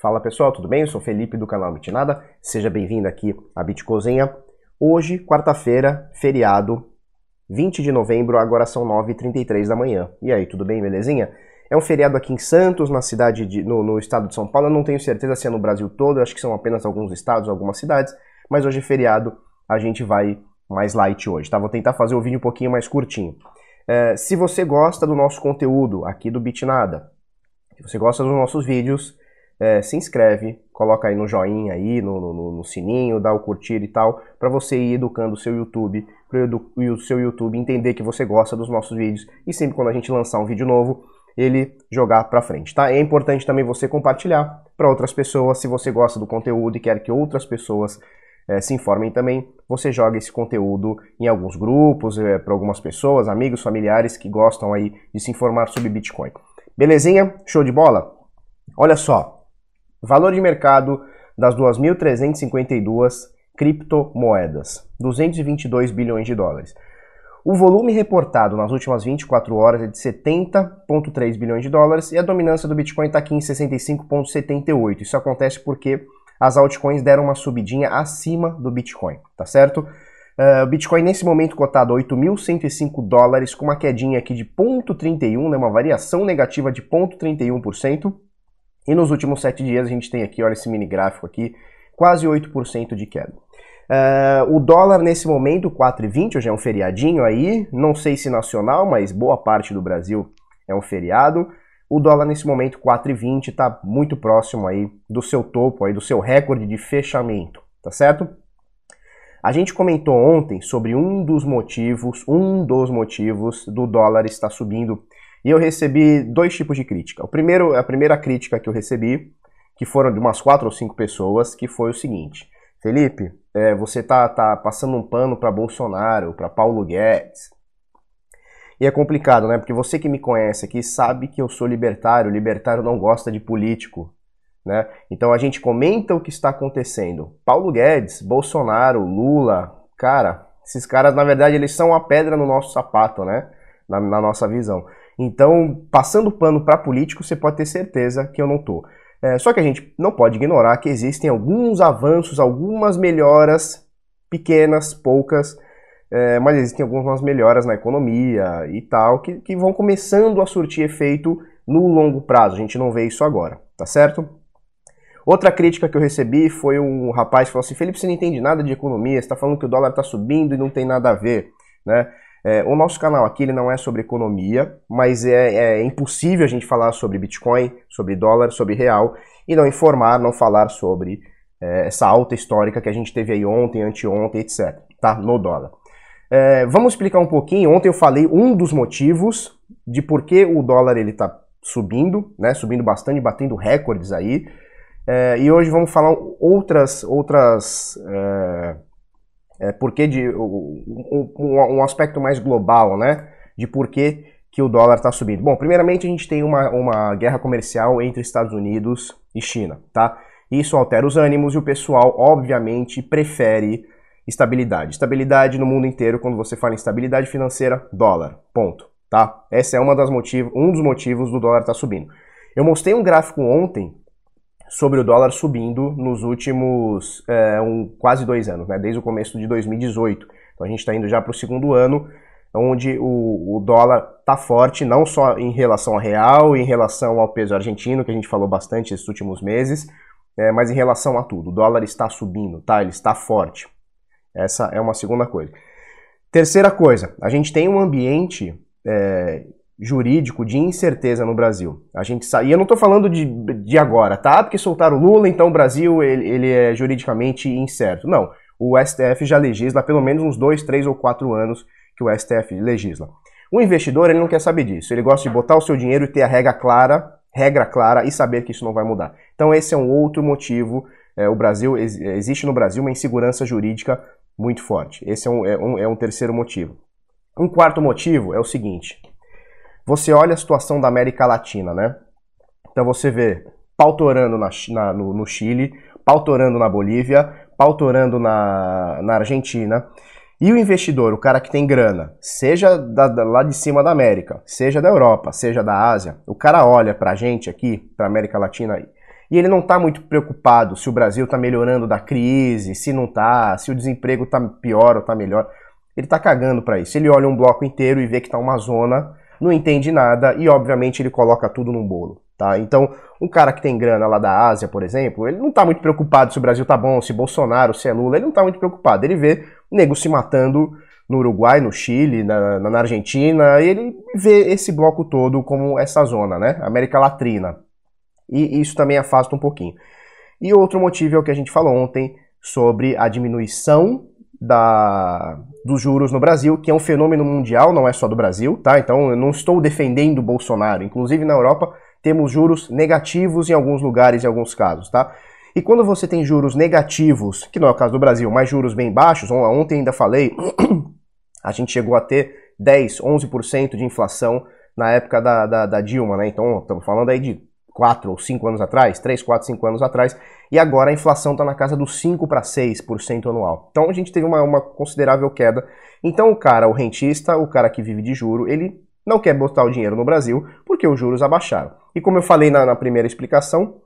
Fala pessoal, tudo bem? Eu sou Felipe do canal Bitnada, seja bem-vindo aqui à Bitcozinha. Hoje, quarta-feira, feriado, 20 de novembro, agora são 9h33 da manhã. E aí, tudo bem, belezinha? É um feriado aqui em Santos, na cidade de, no, no estado de São Paulo. Eu não tenho certeza se é no Brasil todo, acho que são apenas alguns estados, algumas cidades, mas hoje é feriado, a gente vai mais light hoje, tá? Vou tentar fazer o vídeo um pouquinho mais curtinho. É, se você gosta do nosso conteúdo aqui do Bitnada, se você gosta dos nossos vídeos, é, se inscreve, coloca aí no joinha aí, no, no, no sininho, dá o curtir e tal, para você ir educando o seu YouTube, para o seu YouTube entender que você gosta dos nossos vídeos e sempre quando a gente lançar um vídeo novo, ele jogar para frente, tá? É importante também você compartilhar para outras pessoas, se você gosta do conteúdo e quer que outras pessoas é, se informem também, você joga esse conteúdo em alguns grupos, é, para algumas pessoas, amigos, familiares que gostam aí de se informar sobre Bitcoin. Belezinha? Show de bola? Olha só, valor de mercado das 2.352 criptomoedas, 222 bilhões de dólares. O volume reportado nas últimas 24 horas é de 70,3 bilhões de dólares e a dominância do Bitcoin está aqui em 65,78. Isso acontece porque as altcoins deram uma subidinha acima do Bitcoin, tá certo? Uh, o Bitcoin nesse momento cotado a 8.105 dólares, com uma quedinha aqui de 0,31, né, uma variação negativa de 0,31%. E nos últimos 7 dias a gente tem aqui, olha esse mini gráfico aqui, quase 8% de queda. Uh, o dólar nesse momento, 4,20, hoje é um feriadinho aí, não sei se nacional, mas boa parte do Brasil é um feriado. O dólar nesse momento 4,20 está muito próximo aí do seu topo, aí do seu recorde de fechamento, tá certo? A gente comentou ontem sobre um dos motivos, um dos motivos do dólar estar subindo e eu recebi dois tipos de crítica. O primeiro, a primeira crítica que eu recebi, que foram de umas quatro ou cinco pessoas, que foi o seguinte: Felipe, é, você tá, tá passando um pano para Bolsonaro, para Paulo Guedes, e é complicado, né? Porque você que me conhece aqui sabe que eu sou libertário, libertário não gosta de político, né? Então a gente comenta o que está acontecendo. Paulo Guedes, Bolsonaro, Lula, cara, esses caras na verdade eles são a pedra no nosso sapato, né? Na, na nossa visão. Então, passando pano para político, você pode ter certeza que eu não tô. É, só que a gente não pode ignorar que existem alguns avanços, algumas melhoras pequenas, poucas, é, mas existem algumas melhoras na economia e tal que, que vão começando a surtir efeito no longo prazo. A gente não vê isso agora, tá certo? Outra crítica que eu recebi foi um rapaz que falou assim: Felipe, você não entende nada de economia, você está falando que o dólar está subindo e não tem nada a ver, né? É, o nosso canal aqui ele não é sobre economia, mas é, é, impossível a gente falar sobre Bitcoin, sobre dólar, sobre real e não informar, não falar sobre é, essa alta histórica que a gente teve aí ontem, anteontem, etc. Tá? No dólar. É, vamos explicar um pouquinho. Ontem eu falei um dos motivos de por que o dólar ele está subindo, né? Subindo bastante, batendo recordes aí. É, e hoje vamos falar outras outras é, porque de um, um, aspecto mais global, né? De por que, o dólar está subindo. Bom, primeiramente a gente tem uma, uma guerra comercial entre Estados Unidos e China, tá? Isso altera os ânimos e o pessoal, obviamente, prefere estabilidade. Estabilidade no mundo inteiro, quando você fala em estabilidade financeira, dólar. Ponto. Tá? Esse é uma das motivos, um dos motivos do dólar estar tá subindo. Eu mostrei um gráfico ontem sobre o dólar subindo nos últimos é, um, quase dois anos, né? desde o começo de 2018. Então a gente está indo já para o segundo ano, onde o, o dólar está forte, não só em relação ao real, em relação ao peso argentino, que a gente falou bastante esses últimos meses, é, mas em relação a tudo. O dólar está subindo, tá? Ele está forte. Essa é uma segunda coisa. Terceira coisa, a gente tem um ambiente é, jurídico de incerteza no Brasil. A gente sabe, e eu não estou falando de, de agora, tá? Porque soltaram o Lula, então o Brasil ele, ele é juridicamente incerto. Não, o STF já legisla pelo menos uns dois, três ou quatro anos que o STF legisla. O investidor ele não quer saber disso. Ele gosta de botar o seu dinheiro e ter a regra clara, regra clara e saber que isso não vai mudar. Então esse é um outro motivo. É, o Brasil existe no Brasil uma insegurança jurídica muito forte. Esse é um, é um, é um terceiro motivo. Um quarto motivo é o seguinte: você olha a situação da América Latina, né? Então você vê pautorando na, na, no, no Chile, pautorando na Bolívia, pautorando na, na Argentina. E o investidor, o cara que tem grana, seja da, da, lá de cima da América, seja da Europa, seja da Ásia, o cara olha pra gente aqui, pra América Latina, E ele não está muito preocupado se o Brasil está melhorando da crise, se não está, se o desemprego está pior ou está melhor. Ele está cagando para isso. Ele olha um bloco inteiro e vê que está uma zona, não entende nada e, obviamente, ele coloca tudo num bolo. Tá? Então, um cara que tem grana lá da Ásia, por exemplo, ele não está muito preocupado se o Brasil tá bom, se Bolsonaro, se é Lula, ele não está muito preocupado. Ele vê nego se matando no Uruguai, no Chile, na, na Argentina, e ele vê esse bloco todo como essa zona, né? América Latina. E isso também afasta um pouquinho. E outro motivo é o que a gente falou ontem sobre a diminuição da, dos juros no Brasil, que é um fenômeno mundial, não é só do Brasil, tá? Então eu não estou defendendo o Bolsonaro. Inclusive na Europa temos juros negativos em alguns lugares, em alguns casos, tá? E quando você tem juros negativos, que não é o caso do Brasil, mas juros bem baixos, ontem ainda falei, a gente chegou a ter 10, 11% de inflação na época da, da, da Dilma, né? Então estamos falando aí de 4 ou 5 anos atrás, 3, 4, 5 anos atrás, e agora a inflação está na casa dos 5 para 6% anual. Então a gente teve uma, uma considerável queda. Então o cara, o rentista, o cara que vive de juro, ele não quer botar o dinheiro no Brasil porque os juros abaixaram. E como eu falei na, na primeira explicação,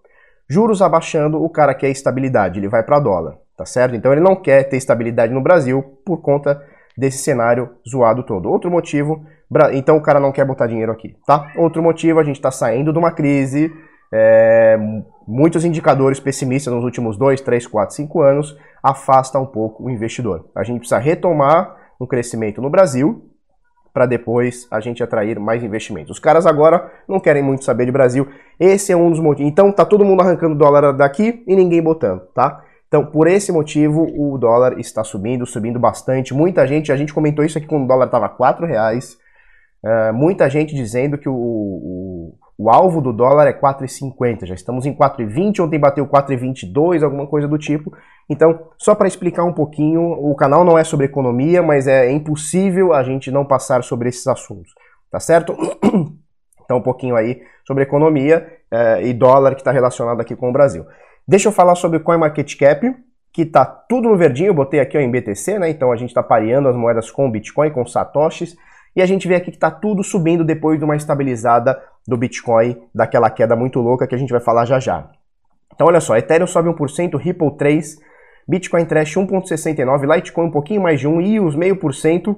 juros abaixando, o cara quer estabilidade, ele vai para dólar, tá certo? Então ele não quer ter estabilidade no Brasil por conta desse cenário zoado todo. Outro motivo, então o cara não quer botar dinheiro aqui, tá? Outro motivo, a gente está saindo de uma crise, é, muitos indicadores pessimistas nos últimos 2, 3, 4, 5 anos afasta um pouco o investidor. A gente precisa retomar um crescimento no Brasil para depois a gente atrair mais investimentos. Os caras agora não querem muito saber de Brasil. Esse é um dos motivos. Então tá todo mundo arrancando dólar daqui e ninguém botando, tá? Então, por esse motivo, o dólar está subindo, subindo bastante. Muita gente, a gente comentou isso aqui quando o dólar estava R$ reais. Uh, muita gente dizendo que o, o, o, alvo do dólar é 4,50. Já estamos em 4,20. Ontem bateu 4,22, alguma coisa do tipo. Então, só para explicar um pouquinho, o canal não é sobre economia, mas é impossível a gente não passar sobre esses assuntos. Tá certo? Então, um pouquinho aí sobre economia uh, e dólar que está relacionado aqui com o Brasil. Deixa eu falar sobre CoinMarketCap, que está tudo no verdinho, eu botei aqui ó, em BTC, né? Então a gente está pareando as moedas com Bitcoin, com satoshis, e a gente vê aqui que está tudo subindo depois de uma estabilizada do Bitcoin, daquela queda muito louca que a gente vai falar já já. Então olha só, Ethereum sobe 1%, Ripple 3%, Bitcoin Trash 1.69, Litecoin um pouquinho mais de 1 e os meio por cento,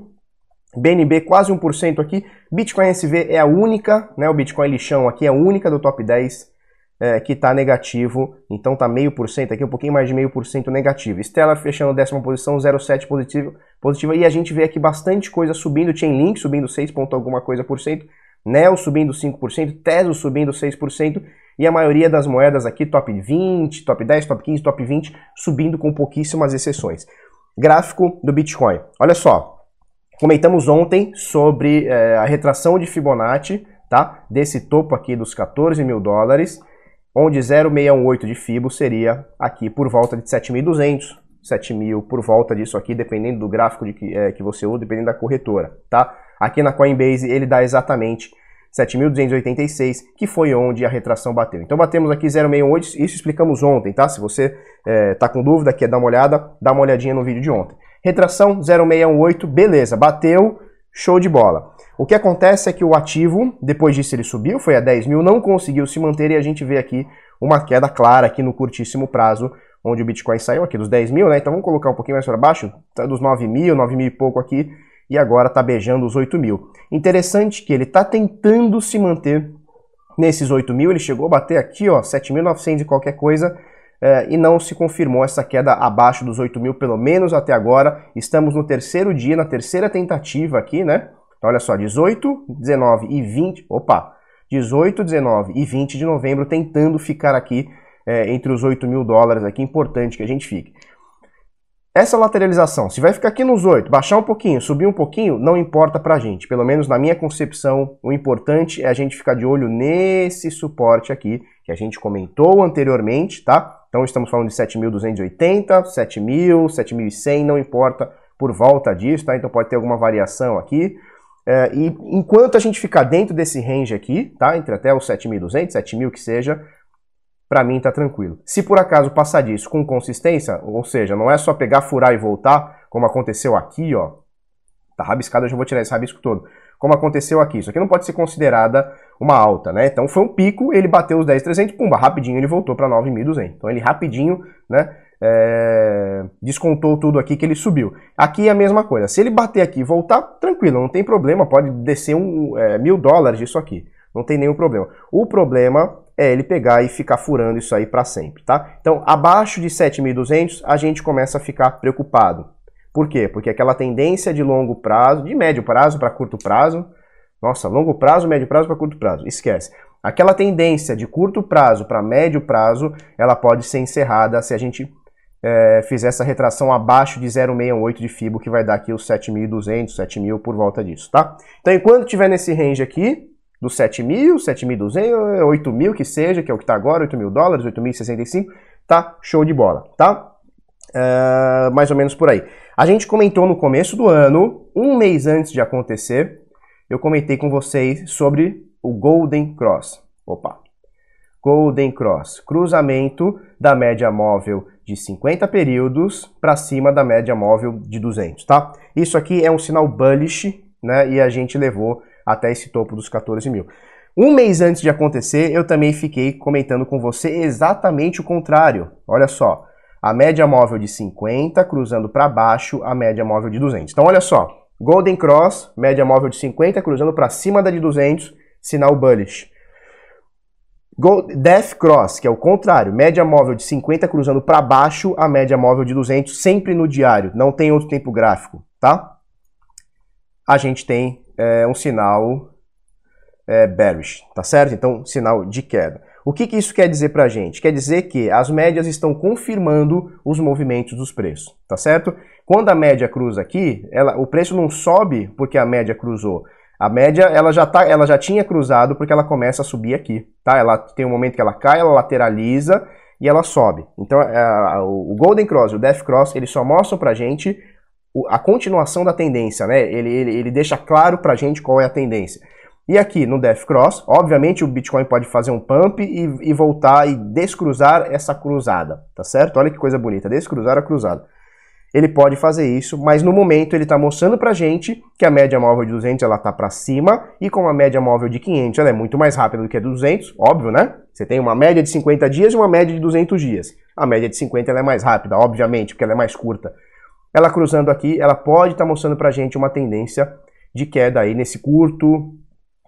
BNB quase 1% aqui, Bitcoin SV é a única, né, o Bitcoin lixão aqui é a única do top 10 é, que está negativo, então está meio por cento aqui, um pouquinho mais de meio por cento negativo. Stellar fechando décima posição, 0,7 positivo, positiva, e a gente vê aqui bastante coisa subindo, Chainlink subindo 6 ponto alguma coisa por cento, Neo subindo 5%, Teso subindo 6%, e a maioria das moedas aqui, top 20, top 10, top 15, top 20, subindo com pouquíssimas exceções. Gráfico do Bitcoin. Olha só, comentamos ontem sobre é, a retração de Fibonacci, tá? Desse topo aqui dos 14 mil dólares, onde 0,618 de FIBO seria aqui por volta de 7.200, 7.000 por volta disso aqui, dependendo do gráfico de que, é, que você usa, dependendo da corretora, tá? Aqui na Coinbase ele dá exatamente 7.286, que foi onde a retração bateu. Então batemos aqui 0,68, isso explicamos ontem, tá? Se você é, tá com dúvida, quer dar uma olhada, dá uma olhadinha no vídeo de ontem. Retração 0,618, beleza, bateu, show de bola. O que acontece é que o ativo, depois disso ele subiu, foi a 10 mil, não conseguiu se manter e a gente vê aqui uma queda clara aqui no curtíssimo prazo, onde o Bitcoin saiu aqui dos 10 mil, né? Então vamos colocar um pouquinho mais para baixo, tá dos 9 mil, 9 mil e pouco aqui, e agora tá beijando os 8 mil. Interessante que ele está tentando se manter nesses 8 mil, ele chegou a bater aqui, ó, 7.900 e qualquer coisa, é, e não se confirmou essa queda abaixo dos 8 mil, pelo menos até agora. Estamos no terceiro dia, na terceira tentativa aqui, né? Então, olha só, 18, 19 e 20, opa, 18, 19 e 20 de novembro tentando ficar aqui é, entre os 8 mil dólares aqui, importante que a gente fique. Essa lateralização, se vai ficar aqui nos 8, baixar um pouquinho, subir um pouquinho, não importa pra gente. Pelo menos na minha concepção, o importante é a gente ficar de olho nesse suporte aqui, que a gente comentou anteriormente, tá? Então estamos falando de 7.280, 7.000, 7.100, não importa por volta disso, tá? Então pode ter alguma variação aqui. É, e enquanto a gente ficar dentro desse range aqui, tá? Entre até os 7.200, 7.000 que seja, para mim tá tranquilo. Se por acaso passar disso com consistência, ou seja, não é só pegar, furar e voltar, como aconteceu aqui, ó. Tá rabiscado, eu já vou tirar esse rabisco todo. Como aconteceu aqui. Isso aqui não pode ser considerada uma alta, né? Então foi um pico, ele bateu os 10.300, pumba, rapidinho ele voltou para 9.200. Então ele rapidinho, né? É, descontou tudo aqui que ele subiu. Aqui é a mesma coisa. Se ele bater aqui e voltar, tranquilo, não tem problema. Pode descer um é, mil dólares disso aqui. Não tem nenhum problema. O problema é ele pegar e ficar furando isso aí para sempre, tá? Então, abaixo de 7.200, a gente começa a ficar preocupado. Por quê? Porque aquela tendência de longo prazo, de médio prazo para curto prazo, nossa, longo prazo, médio prazo para curto prazo, esquece. Aquela tendência de curto prazo para médio prazo, ela pode ser encerrada se a gente é, fizer essa retração abaixo de 0,68 de FIBO, que vai dar aqui os 7.200, 7.000 por volta disso, tá? Então, enquanto tiver nesse range aqui, dos 7 mil, 7.200, 8 mil que seja, que é o que está agora, 8 mil dólares, 8.065, tá show de bola, tá? Uh, mais ou menos por aí. A gente comentou no começo do ano, um mês antes de acontecer, eu comentei com vocês sobre o Golden Cross. Opa! Golden Cross, cruzamento da média móvel de 50 períodos para cima da média móvel de 200, tá? Isso aqui é um sinal bullish, né? E a gente levou até esse topo dos 14 mil. Um mês antes de acontecer, eu também fiquei comentando com você exatamente o contrário. Olha só, a média móvel de 50 cruzando para baixo a média móvel de 200. Então olha só, Golden Cross, média móvel de 50 cruzando para cima da de 200, sinal bullish. Death Cross, que é o contrário, média móvel de 50 cruzando para baixo a média móvel de 200, sempre no diário, não tem outro tempo gráfico, tá? A gente tem é, um sinal é, bearish, tá certo? Então, sinal de queda. O que, que isso quer dizer para a gente? Quer dizer que as médias estão confirmando os movimentos dos preços, tá certo? Quando a média cruza aqui, ela, o preço não sobe porque a média cruzou. A média ela já, tá, ela já tinha cruzado porque ela começa a subir aqui, tá? Ela tem um momento que ela cai, ela lateraliza e ela sobe. Então, é, o Golden Cross e o Death Cross, eles só mostram pra gente a continuação da tendência, né? Ele, ele, ele deixa claro pra gente qual é a tendência. E aqui no Death Cross, obviamente o Bitcoin pode fazer um pump e, e, voltar e descruzar essa cruzada, tá certo? Olha que coisa bonita, descruzar a cruzada. Ele pode fazer isso, mas no momento ele está mostrando pra gente que a média móvel de 200 ela tá para cima e com a média móvel de 500 ela é muito mais rápida do que a de 200, óbvio, né? Você tem uma média de 50 dias e uma média de 200 dias. A média de 50 ela é mais rápida, obviamente, porque ela é mais curta ela cruzando aqui, ela pode estar tá mostrando para gente uma tendência de queda aí nesse curto,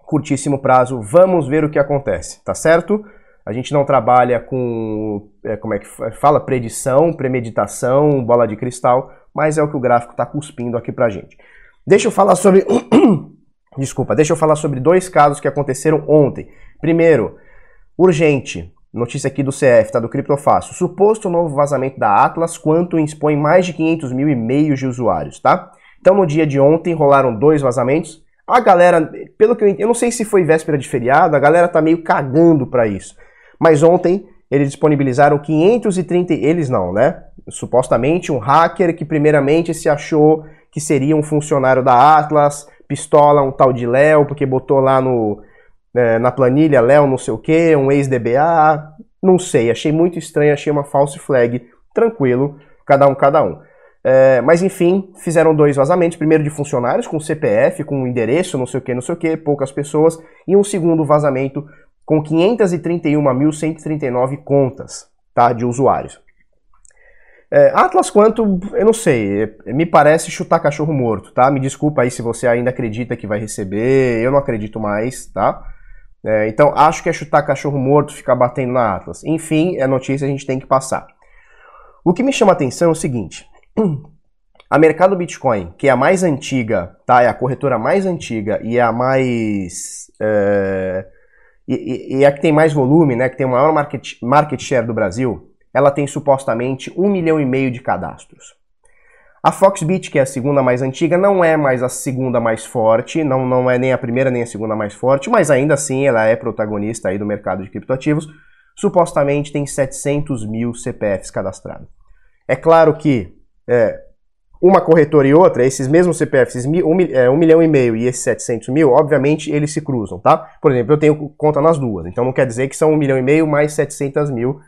curtíssimo prazo. Vamos ver o que acontece, tá certo? A gente não trabalha com, é, como é que fala, predição, premeditação, bola de cristal, mas é o que o gráfico está cuspindo aqui para a gente. Deixa eu falar sobre... Desculpa, deixa eu falar sobre dois casos que aconteceram ontem. Primeiro, urgente, Notícia aqui do CF, tá? Do Criptofácil. Suposto novo vazamento da Atlas, quanto expõe mais de 500 mil e-mails de usuários, tá? Então, no dia de ontem, rolaram dois vazamentos. A galera, pelo que eu entendo, eu não sei se foi véspera de feriado, a galera tá meio cagando para isso. Mas ontem, eles disponibilizaram 530... Eles não, né? Supostamente um hacker que primeiramente se achou que seria um funcionário da Atlas, pistola um tal de Léo, porque botou lá no é, na planilha, Léo não sei o que, um ex-DBA, não sei, achei muito estranho, achei uma false flag, tranquilo, cada um, cada um. É, mas enfim, fizeram dois vazamentos, primeiro de funcionários com CPF, com endereço, não sei o que, não sei o que, poucas pessoas, e um segundo vazamento com 531.139 contas tá, de usuários. É, Atlas quanto, eu não sei, me parece chutar cachorro morto, tá? Me desculpa aí se você ainda acredita que vai receber, eu não acredito mais, tá? É, então, acho que é chutar cachorro morto ficar batendo na Atlas. Enfim, é notícia, a gente tem que passar. O que me chama atenção é o seguinte: a mercado Bitcoin, que é a mais antiga, tá? É a corretora mais antiga e é a mais. É, e, e, é a que tem mais volume, né? Que tem o maior market, market share do Brasil, ela tem supostamente um milhão e meio de cadastros. A Foxbit, que é a segunda mais antiga, não é mais a segunda mais forte, não, não é nem a primeira nem a segunda mais forte, mas ainda assim ela é protagonista aí do mercado de criptoativos. Supostamente tem 700 mil CPFs cadastrados. É claro que é, uma corretora e outra, esses mesmos CPFs, um, é, um milhão e meio e esses 700 mil, obviamente eles se cruzam, tá? Por exemplo, eu tenho conta nas duas, então não quer dizer que são um milhão e meio mais 700 mil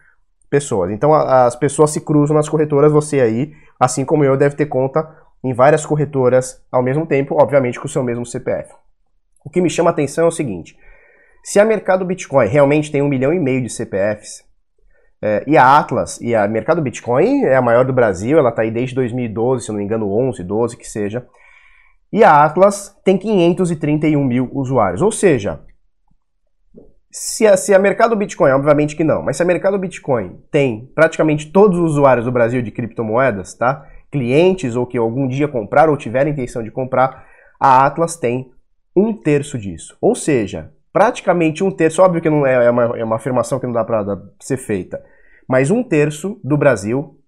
pessoas. Então a, as pessoas se cruzam nas corretoras, você aí, assim como eu, deve ter conta em várias corretoras ao mesmo tempo, obviamente com o seu mesmo CPF. O que me chama a atenção é o seguinte: se a Mercado Bitcoin realmente tem um milhão e meio de CPFs, é, e a Atlas, e a Mercado Bitcoin é a maior do Brasil, ela está aí desde 2012, se não me engano, 11, 12, que seja. E a Atlas tem 531 mil usuários. Ou seja, se a, se a Mercado Bitcoin, obviamente que não, mas se a Mercado Bitcoin tem praticamente todos os usuários do Brasil de criptomoedas, tá? Clientes ou que algum dia compraram ou tiveram intenção de comprar, a Atlas tem um terço disso. Ou seja, praticamente um terço, óbvio que não é, é, uma, é uma afirmação que não dá para ser feita, mas um terço do Brasil,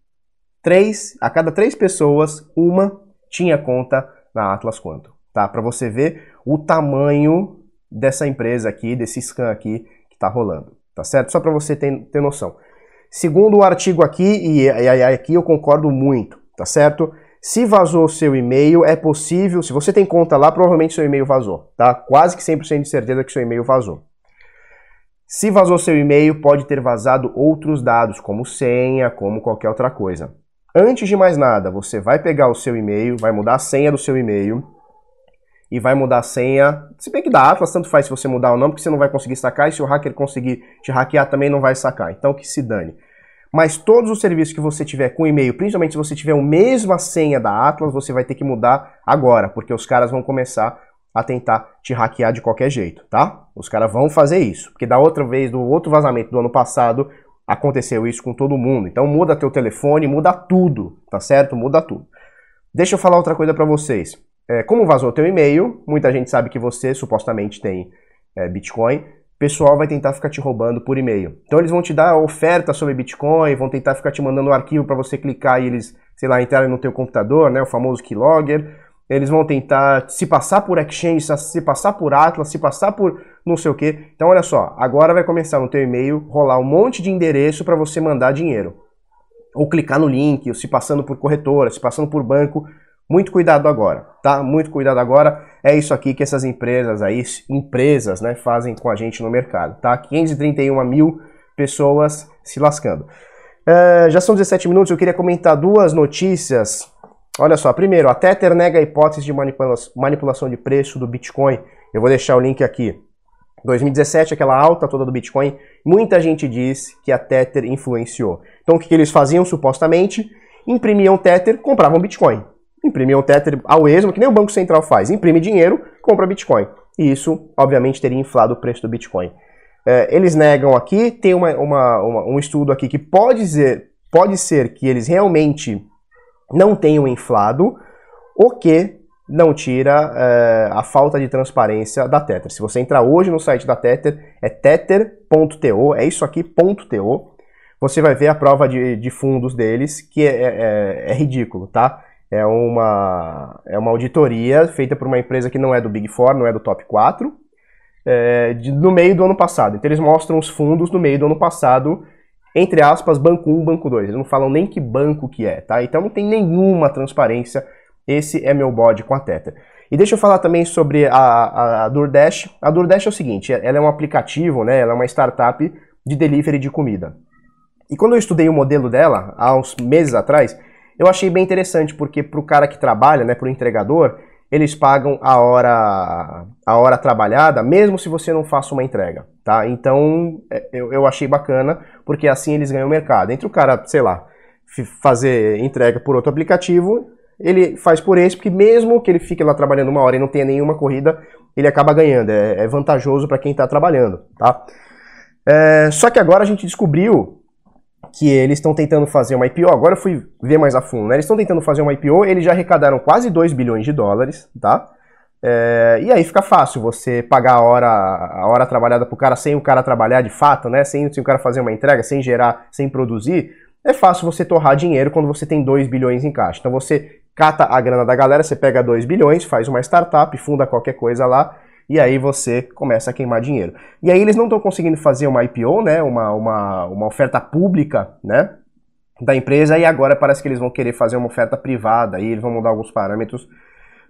três, a cada três pessoas, uma tinha conta na Atlas Quanto, tá? Para você ver o tamanho dessa empresa aqui, desse scan aqui que está rolando, tá certo? Só para você ter, ter noção. Segundo o artigo aqui, e, e, e aqui eu concordo muito, tá certo? Se vazou seu e-mail, é possível, se você tem conta lá, provavelmente seu e-mail vazou, tá? Quase que 100% de certeza que seu e-mail vazou. Se vazou seu e-mail, pode ter vazado outros dados, como senha, como qualquer outra coisa. Antes de mais nada, você vai pegar o seu e-mail, vai mudar a senha do seu e-mail e vai mudar a senha. Se bem que da Atlas, tanto faz se você mudar ou não, porque você não vai conseguir sacar e se o hacker conseguir te hackear também não vai sacar. Então que se dane mas todos os serviços que você tiver com e-mail, principalmente se você tiver a mesma senha da Atlas, você vai ter que mudar agora, porque os caras vão começar a tentar te hackear de qualquer jeito, tá? Os caras vão fazer isso, porque da outra vez, do outro vazamento do ano passado, aconteceu isso com todo mundo. Então muda teu telefone, muda tudo, tá certo? Muda tudo. Deixa eu falar outra coisa para vocês. É, como vazou teu e-mail, muita gente sabe que você supostamente tem é, Bitcoin pessoal vai tentar ficar te roubando por e-mail. Então eles vão te dar oferta sobre Bitcoin, vão tentar ficar te mandando um arquivo para você clicar e eles, sei lá, entrarem no teu computador, né, o famoso keylogger. Eles vão tentar se passar por exchange, se passar por Atlas, se passar por não sei o que. Então olha só, agora vai começar no teu e-mail rolar um monte de endereço para você mandar dinheiro. Ou clicar no link, ou se passando por corretora, se passando por banco, muito cuidado agora, tá? Muito cuidado agora. É isso aqui que essas empresas aí, empresas, né, fazem com a gente no mercado, tá? 531 mil pessoas se lascando. Uh, já são 17 minutos, eu queria comentar duas notícias. Olha só, primeiro, a Tether nega a hipótese de manipula manipulação de preço do Bitcoin. Eu vou deixar o link aqui. 2017, aquela alta toda do Bitcoin, muita gente diz que a Tether influenciou. Então, o que, que eles faziam supostamente? Imprimiam Tether, compravam Bitcoin imprimir um Tether ao esmo, que nem o Banco Central faz. Imprime dinheiro, compra Bitcoin. E isso, obviamente, teria inflado o preço do Bitcoin. É, eles negam aqui, tem uma, uma, uma, um estudo aqui que pode ser, pode ser que eles realmente não tenham inflado, o que não tira é, a falta de transparência da Tether. Se você entrar hoje no site da Tether, é tether.to, é isso aqui, .to, você vai ver a prova de, de fundos deles, que é, é, é ridículo, tá? É uma, é uma auditoria feita por uma empresa que não é do Big Four, não é do top 4, é, de, no meio do ano passado. Então eles mostram os fundos no meio do ano passado, entre aspas, banco 1, banco 2. Eles não falam nem que banco que é, tá? Então não tem nenhuma transparência. Esse é meu bode com a Tether. E deixa eu falar também sobre a, a, a DoorDash. A DoorDash é o seguinte, ela é um aplicativo, né? Ela é uma startup de delivery de comida. E quando eu estudei o modelo dela, há uns meses atrás, eu achei bem interessante, porque para o cara que trabalha, né, para o entregador, eles pagam a hora, a hora trabalhada, mesmo se você não faça uma entrega, tá? Então, é, eu, eu achei bacana, porque assim eles ganham mercado. Entre o cara, sei lá, fazer entrega por outro aplicativo, ele faz por esse, porque mesmo que ele fique lá trabalhando uma hora e não tenha nenhuma corrida, ele acaba ganhando. É, é vantajoso para quem está trabalhando, tá? É, só que agora a gente descobriu que eles estão tentando fazer uma IPO. Agora eu fui ver mais a fundo, né? Eles estão tentando fazer uma IPO, eles já arrecadaram quase 2 bilhões de dólares, tá? É, e aí fica fácil você pagar a hora, a hora trabalhada pro cara sem o cara trabalhar de fato, né? Sem, sem o cara fazer uma entrega, sem gerar, sem produzir. É fácil você torrar dinheiro quando você tem 2 bilhões em caixa. Então você cata a grana da galera, você pega 2 bilhões, faz uma startup, funda qualquer coisa lá e aí você começa a queimar dinheiro. E aí eles não estão conseguindo fazer uma IPO, né, uma, uma, uma oferta pública, né, da empresa, e agora parece que eles vão querer fazer uma oferta privada, e eles vão mudar alguns parâmetros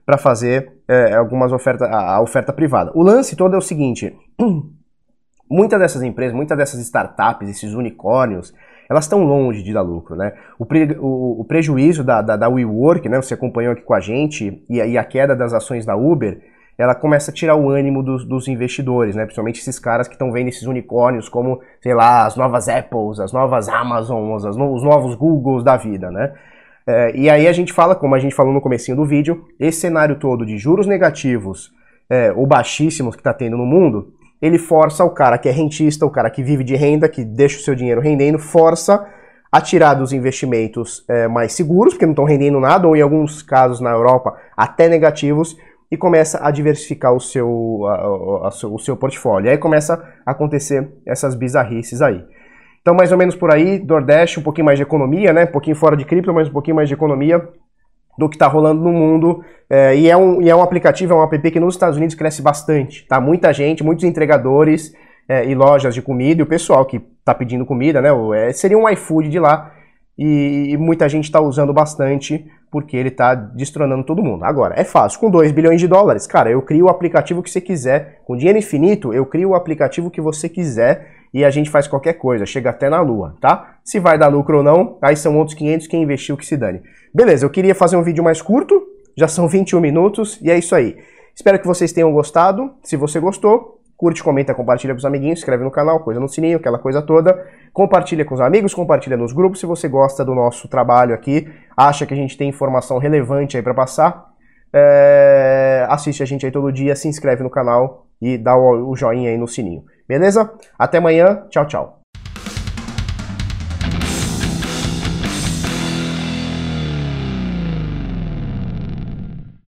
para fazer é, algumas ofertas, a, a oferta privada. O lance todo é o seguinte, muitas dessas empresas, muitas dessas startups, esses unicórnios, elas estão longe de dar lucro, né? O, pre, o, o prejuízo da, da, da, WeWork, né? Você acompanhou aqui com a gente, e, e a queda das ações da Uber, ela começa a tirar o ânimo dos, dos investidores, né? Principalmente esses caras que estão vendo esses unicórnios como, sei lá, as novas Apples, as novas Amazons, as no, os novos Googles da vida, né? É, e aí a gente fala, como a gente falou no comecinho do vídeo, esse cenário todo de juros negativos é, ou baixíssimos que está tendo no mundo, ele força o cara que é rentista, o cara que vive de renda, que deixa o seu dinheiro rendendo, força a tirar dos investimentos é, mais seguros, porque não estão rendendo nada, ou em alguns casos na Europa até negativos, e começa a diversificar o seu, a, a, a, o seu portfólio. E aí começa a acontecer essas bizarrices aí. Então, mais ou menos por aí, Nordeste, um pouquinho mais de economia, né? Um pouquinho fora de cripto, mas um pouquinho mais de economia do que está rolando no mundo. É, e, é um, e é um aplicativo, é um app que nos Estados Unidos cresce bastante. Tá? Muita gente, muitos entregadores é, e lojas de comida, e o pessoal que está pedindo comida, né? É, seria um iFood de lá. E, muita gente está usando bastante porque ele está destronando todo mundo. Agora, é fácil, com 2 bilhões de dólares, cara, eu crio o aplicativo que você quiser. Com dinheiro infinito, eu crio o aplicativo que você quiser e a gente faz qualquer coisa, chega até na lua, tá? Se vai dar lucro ou não, aí são outros 500, quem investiu que se dane. Beleza, eu queria fazer um vídeo mais curto, já são 21 minutos, e é isso aí. Espero que vocês tenham gostado, se você gostou, curte, comenta, compartilha com os amiguinhos, inscreve no canal, coisa no sininho, aquela coisa toda. Compartilha com os amigos, compartilha nos grupos se você gosta do nosso trabalho aqui, acha que a gente tem informação relevante aí para passar. É... Assiste a gente aí todo dia, se inscreve no canal e dá o joinha aí no sininho. Beleza? Até amanhã. Tchau, tchau.